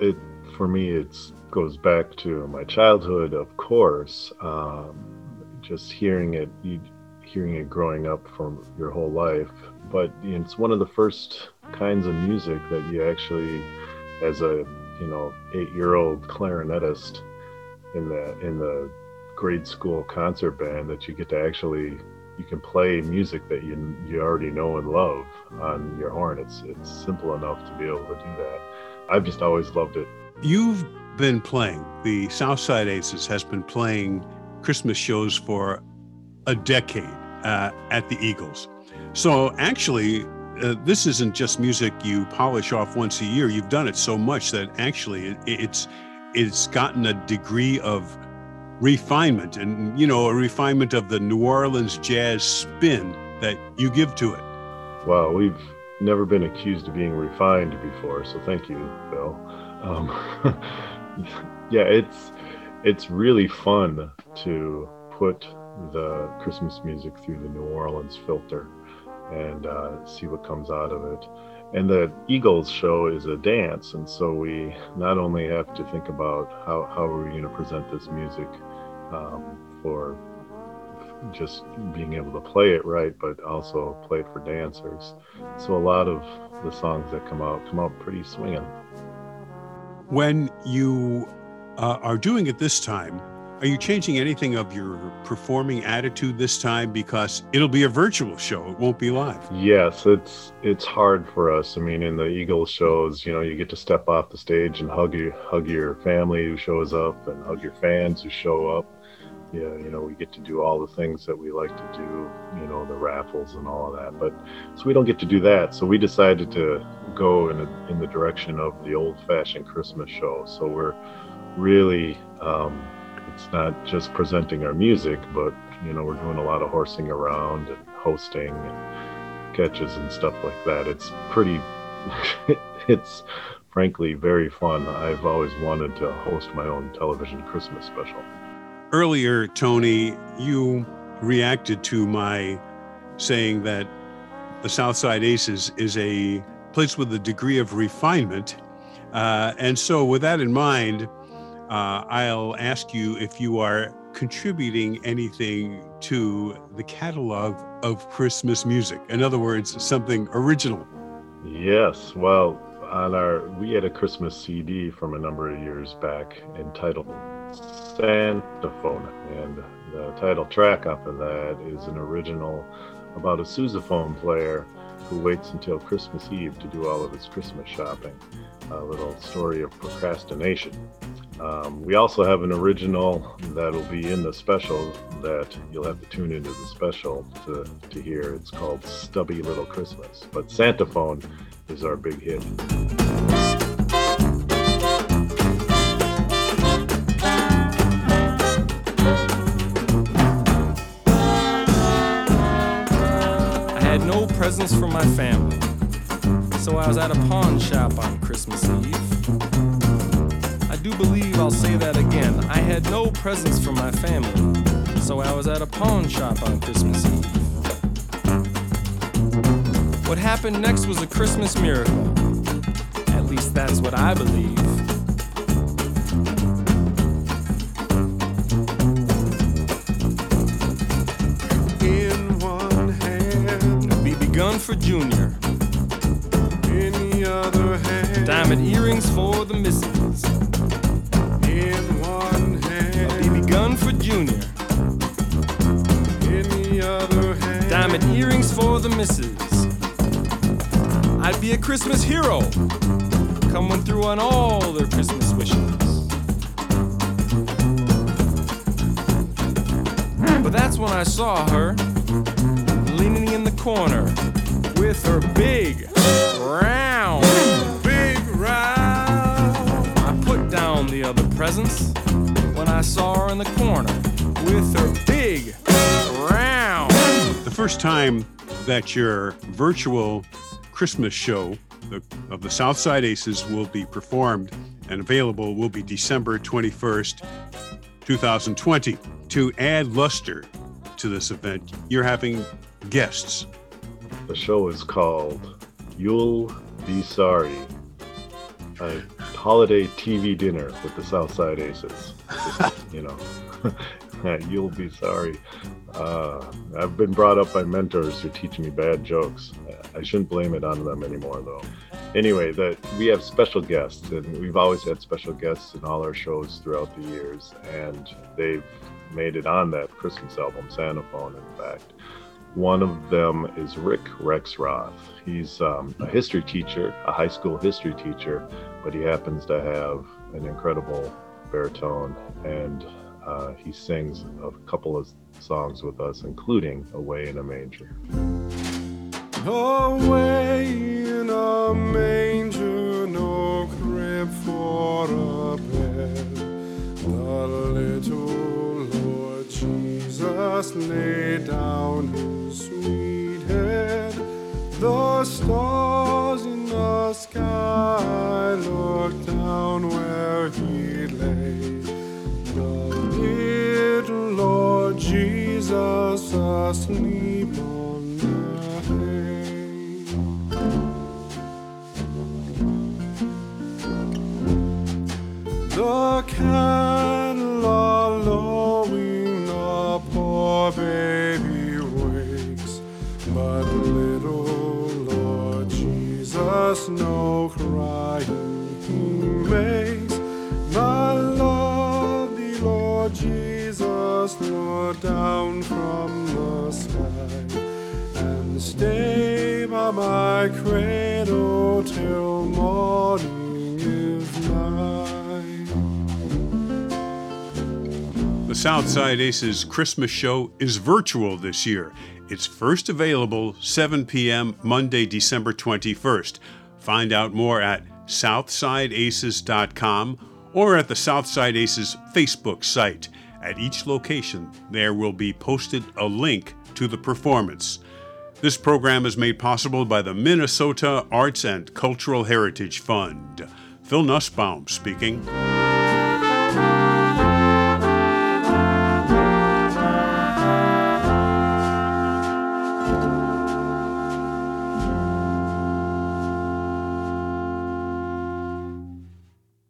it for me it goes back to my childhood, of course. Um, just hearing it, you, hearing it growing up for your whole life, but it's one of the first kinds of music that you actually, as a you know eight-year-old clarinetist in the in the grade school concert band, that you get to actually you can play music that you you already know and love on your horn. It's it's simple enough to be able to do that. I've just always loved it. You've been playing. The Southside Aces has been playing Christmas shows for a decade uh, at the Eagles. So actually, uh, this isn't just music you polish off once a year. You've done it so much that actually it, it's it's gotten a degree of refinement and you know a refinement of the New Orleans jazz spin that you give to it. Well, we've never been accused of being refined before, so thank you, Bill. Um, yeah, it's it's really fun to put the Christmas music through the New Orleans filter and uh, see what comes out of it. And the Eagles show is a dance, and so we not only have to think about how how are we going to present this music um, for just being able to play it right, but also play it for dancers. So a lot of the songs that come out come out pretty swinging. When you uh, are doing it this time, are you changing anything of your performing attitude this time because it'll be a virtual show? It won't be live. Yes, it's it's hard for us. I mean, in the Eagles shows, you know, you get to step off the stage and hug your hug your family who shows up and hug your fans who show up yeah, you know, we get to do all the things that we like to do, you know, the raffles and all of that. But so we don't get to do that. So we decided to go in a, in the direction of the old-fashioned Christmas show. So we're really, um, it's not just presenting our music, but you know, we're doing a lot of horsing around and hosting and catches and stuff like that. It's pretty. it's frankly very fun. I've always wanted to host my own television Christmas special. Earlier, Tony, you reacted to my saying that the Southside Aces is a place with a degree of refinement. Uh, and so, with that in mind, uh, I'll ask you if you are contributing anything to the catalog of Christmas music. In other words, something original. Yes. Well, on our we had a Christmas CD from a number of years back entitled Santaphone, and the title track off of that is an original about a sousaphone player who waits until Christmas Eve to do all of his Christmas shopping. A little story of procrastination. Um, we also have an original that'll be in the special that you'll have to tune into the special to, to hear. It's called Stubby Little Christmas. But Santaphone is our big hit. Presents for my family. So I was at a pawn shop on Christmas Eve. I do believe I'll say that again. I had no presents for my family. So I was at a pawn shop on Christmas Eve. What happened next was a Christmas miracle. At least that's what I believe. Diamond earrings for the missus. In one hand, a BB gun for Junior. In the other hand, diamond earrings for the missus. I'd be a Christmas hero, coming through on all their Christmas wishes. But that's when I saw her leaning in the corner with her big, round. Put down the other presents when I saw her in the corner with her big, round. The first time that your virtual Christmas show of the Southside Aces will be performed and available will be December 21st, 2020. To add luster to this event, you're having guests the show is called You'll Be Sorry. I holiday TV dinner with the Southside Aces. Just, you know, you'll be sorry. Uh, I've been brought up by mentors who teach me bad jokes. I shouldn't blame it on them anymore, though. Anyway, that we have special guests, and we've always had special guests in all our shows throughout the years, and they've made it on that Christmas album, Santaphone, in fact. One of them is Rick Rexroth. He's um, a history teacher, a high school history teacher, but he happens to have an incredible baritone, and uh, he sings a couple of songs with us, including Away in a Manger. Away in a manger, no crib for a bed. The little Lord Jesus laid down where he lay. The little Lord Jesus asleep on the hay. The are lowing, the poor baby wakes, but little Lord Jesus no down from the sky and stay by my cradle till morning is nigh. The Southside Aces Christmas show is virtual this year. It's first available 7 p.m. Monday, December 21st. Find out more at southsideaces.com or at the Southside Aces Facebook site. At each location, there will be posted a link to the performance. This program is made possible by the Minnesota Arts and Cultural Heritage Fund. Phil Nussbaum speaking.